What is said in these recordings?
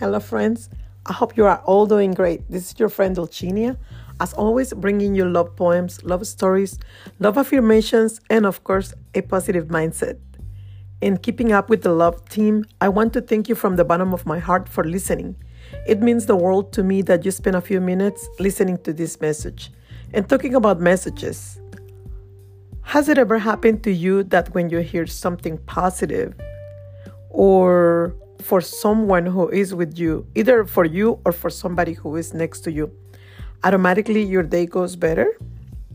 Hello, friends. I hope you are all doing great. This is your friend Dulcinea, as always, bringing you love poems, love stories, love affirmations, and of course, a positive mindset. In keeping up with the love team, I want to thank you from the bottom of my heart for listening. It means the world to me that you spend a few minutes listening to this message. And talking about messages, has it ever happened to you that when you hear something positive or for someone who is with you, either for you or for somebody who is next to you, automatically your day goes better?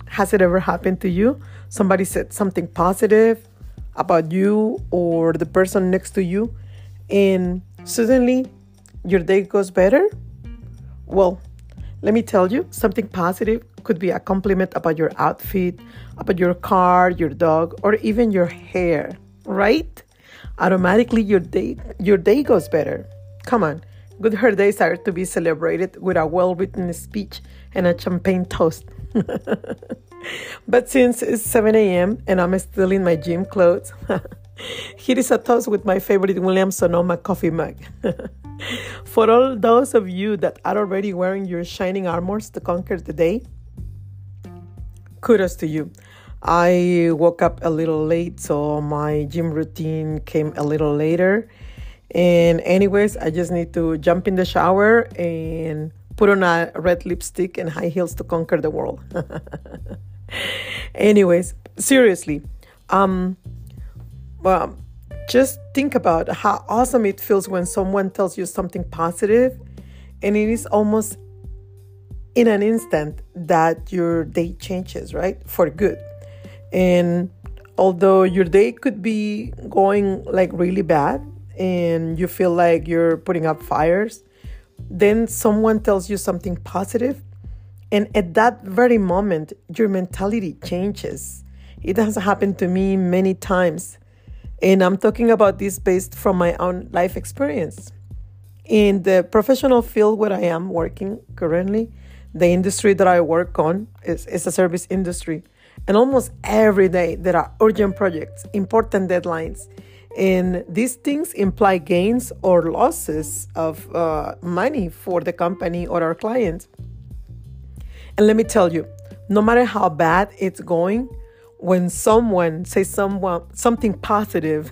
Has it ever happened to you? Somebody said something positive about you or the person next to you, and suddenly your day goes better? Well, let me tell you something positive could be a compliment about your outfit, about your car, your dog, or even your hair, right? Automatically your day your day goes better. Come on. Good hair days are to be celebrated with a well-written speech and a champagne toast. but since it's 7 a.m. and I'm still in my gym clothes, here is a toast with my favorite Williams Sonoma coffee mug. For all those of you that are already wearing your shining armors to conquer the day, kudos to you. I woke up a little late, so my gym routine came a little later. And, anyways, I just need to jump in the shower and put on a red lipstick and high heels to conquer the world. anyways, seriously, um, well, just think about how awesome it feels when someone tells you something positive, and it is almost in an instant that your day changes, right? For good. And although your day could be going like really bad and you feel like you're putting up fires, then someone tells you something positive, and at that very moment, your mentality changes. It has happened to me many times. And I'm talking about this based from my own life experience. In the professional field where I am working currently, the industry that I work on is, is a service industry. And almost every day there are urgent projects, important deadlines. And these things imply gains or losses of uh, money for the company or our clients. And let me tell you, no matter how bad it's going, when someone says someone something positive,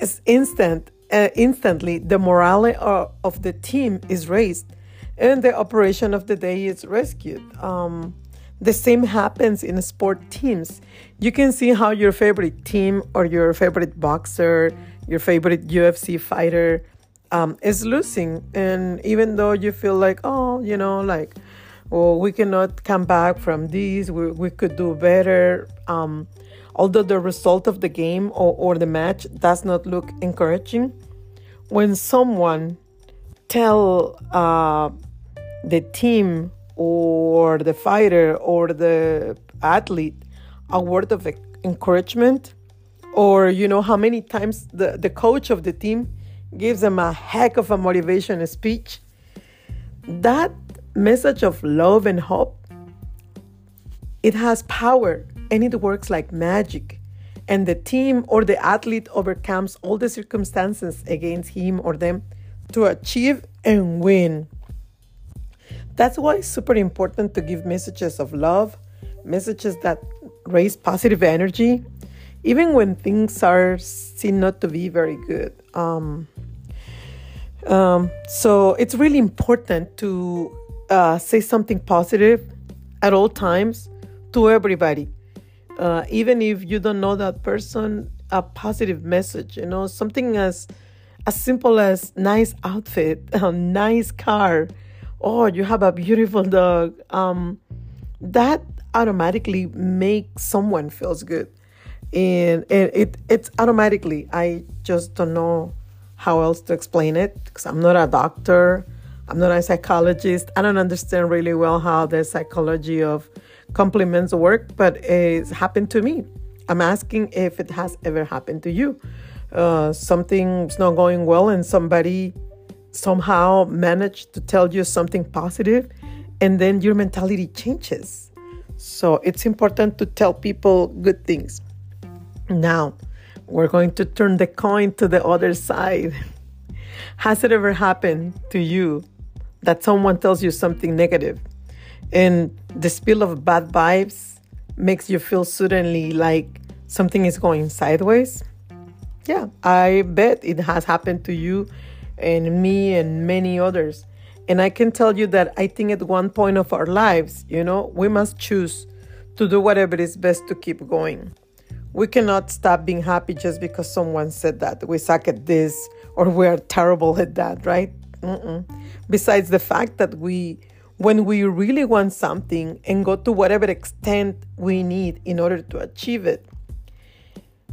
it's instant. Uh, instantly, the morale of, of the team is raised, and the operation of the day is rescued. Um, the same happens in sport teams. You can see how your favorite team or your favorite boxer, your favorite UFC fighter um, is losing. And even though you feel like, oh, you know, like, well, we cannot come back from this, we, we could do better. Um, although the result of the game or, or the match does not look encouraging, when someone tell uh, the team or the fighter or the athlete a word of encouragement? Or you know how many times the, the coach of the team gives them a heck of a motivation speech? That message of love and hope it has power and it works like magic. And the team or the athlete overcomes all the circumstances against him or them to achieve and win that's why it's super important to give messages of love, messages that raise positive energy, even when things are seen not to be very good. Um, um, so it's really important to uh, say something positive at all times to everybody. Uh, even if you don't know that person, a positive message, you know, something as as simple as nice outfit, a nice car, oh you have a beautiful dog. Um, that automatically makes someone feels good. And, and it it's automatically i just don't know how else to explain it because i'm not a doctor. I'm not a psychologist. I don't understand really well how the psychology of compliments work but it's happened to me. I'm asking if it has ever happened to you. Uh, something's not going well and somebody somehow manage to tell you something positive and then your mentality changes. So it's important to tell people good things. Now, we're going to turn the coin to the other side. Has it ever happened to you that someone tells you something negative and the spill of bad vibes makes you feel suddenly like something is going sideways? Yeah, I bet it has happened to you and me and many others. And I can tell you that I think at one point of our lives, you know, we must choose to do whatever is best to keep going. We cannot stop being happy just because someone said that we suck at this or we are terrible at that, right? Mm-mm. Besides the fact that we, when we really want something and go to whatever extent we need in order to achieve it,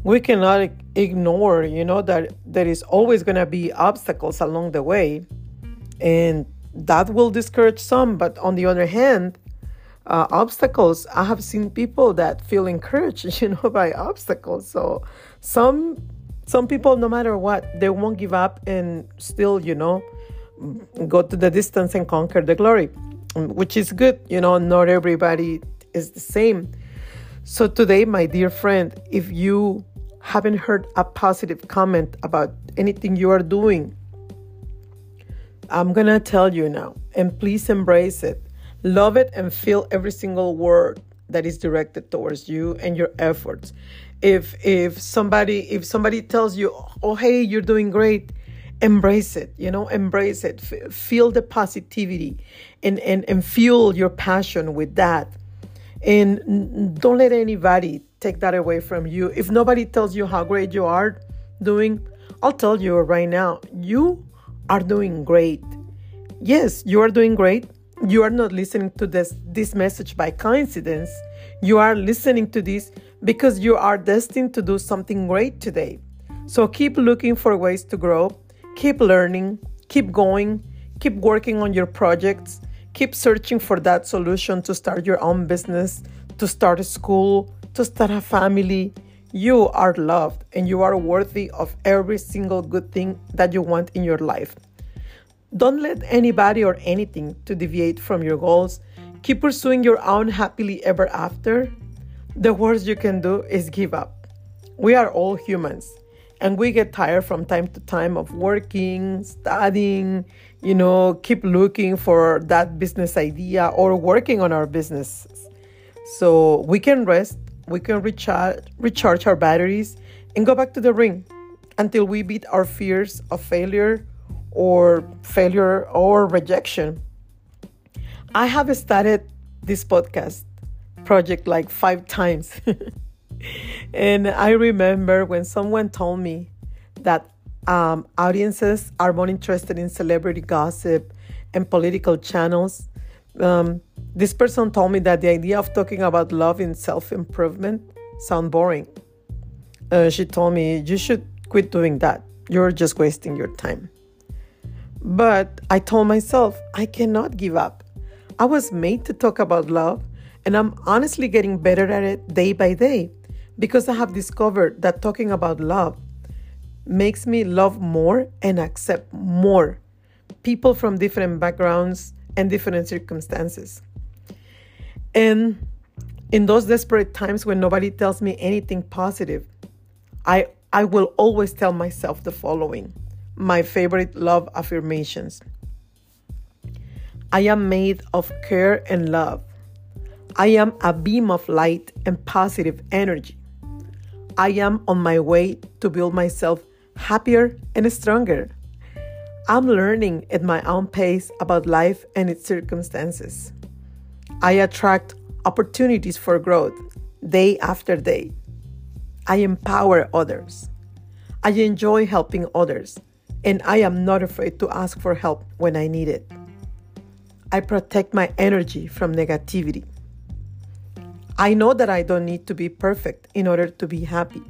we cannot ignore, you know, that there is always going to be obstacles along the way. And that will discourage some. But on the other hand, uh, obstacles, I have seen people that feel encouraged, you know, by obstacles. So some some people, no matter what, they won't give up and still, you know, go to the distance and conquer the glory, which is good. You know, not everybody is the same. So today, my dear friend, if you haven't heard a positive comment about anything you are doing, I'm gonna tell you now, and please embrace it. Love it and feel every single word that is directed towards you and your efforts. If if somebody if somebody tells you oh hey you're doing great embrace it you know embrace it. F- feel the positivity and, and and fuel your passion with that. And don't let anybody take that away from you. If nobody tells you how great you are doing i'll tell you right now you are doing great. Yes you are doing great. You are not listening to this this message by coincidence. You are listening to this because you are destined to do something great today. So keep looking for ways to grow, keep learning, keep going, keep working on your projects, keep searching for that solution to start your own business, to start a school, to start a family. You are loved and you are worthy of every single good thing that you want in your life. Don't let anybody or anything to deviate from your goals. Keep pursuing your own happily ever after the worst you can do is give up. We are all humans and we get tired from time to time of working, studying, you know, keep looking for that business idea or working on our businesses. So we can rest, we can recharge, recharge our batteries and go back to the ring until we beat our fears of failure or failure or rejection. I have started this podcast project like five times. and I remember when someone told me that um, audiences are more interested in celebrity gossip and political channels. Um, this person told me that the idea of talking about love and self improvement sound boring. Uh, she told me you should quit doing that. You're just wasting your time. But I told myself I cannot give up. I was made to talk about love and I'm honestly getting better at it day by day because I have discovered that talking about love makes me love more and accept more people from different backgrounds and different circumstances. And in those desperate times when nobody tells me anything positive, I, I will always tell myself the following my favorite love affirmations I am made of care and love. I am a beam of light and positive energy. I am on my way to build myself happier and stronger. I'm learning at my own pace about life and its circumstances. I attract opportunities for growth day after day. I empower others. I enjoy helping others, and I am not afraid to ask for help when I need it. I protect my energy from negativity. I know that I don't need to be perfect in order to be happy.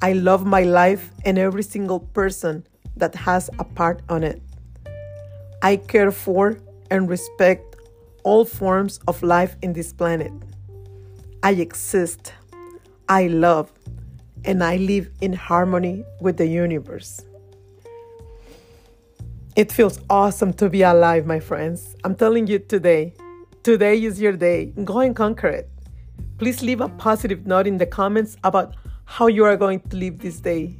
I love my life and every single person that has a part on it. I care for and respect all forms of life in this planet. I exist, I love, and I live in harmony with the universe. It feels awesome to be alive, my friends. I'm telling you today, Today is your day. Go and conquer it. Please leave a positive note in the comments about how you are going to live this day.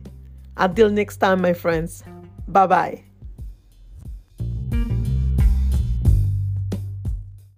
Until next time, my friends. Bye bye.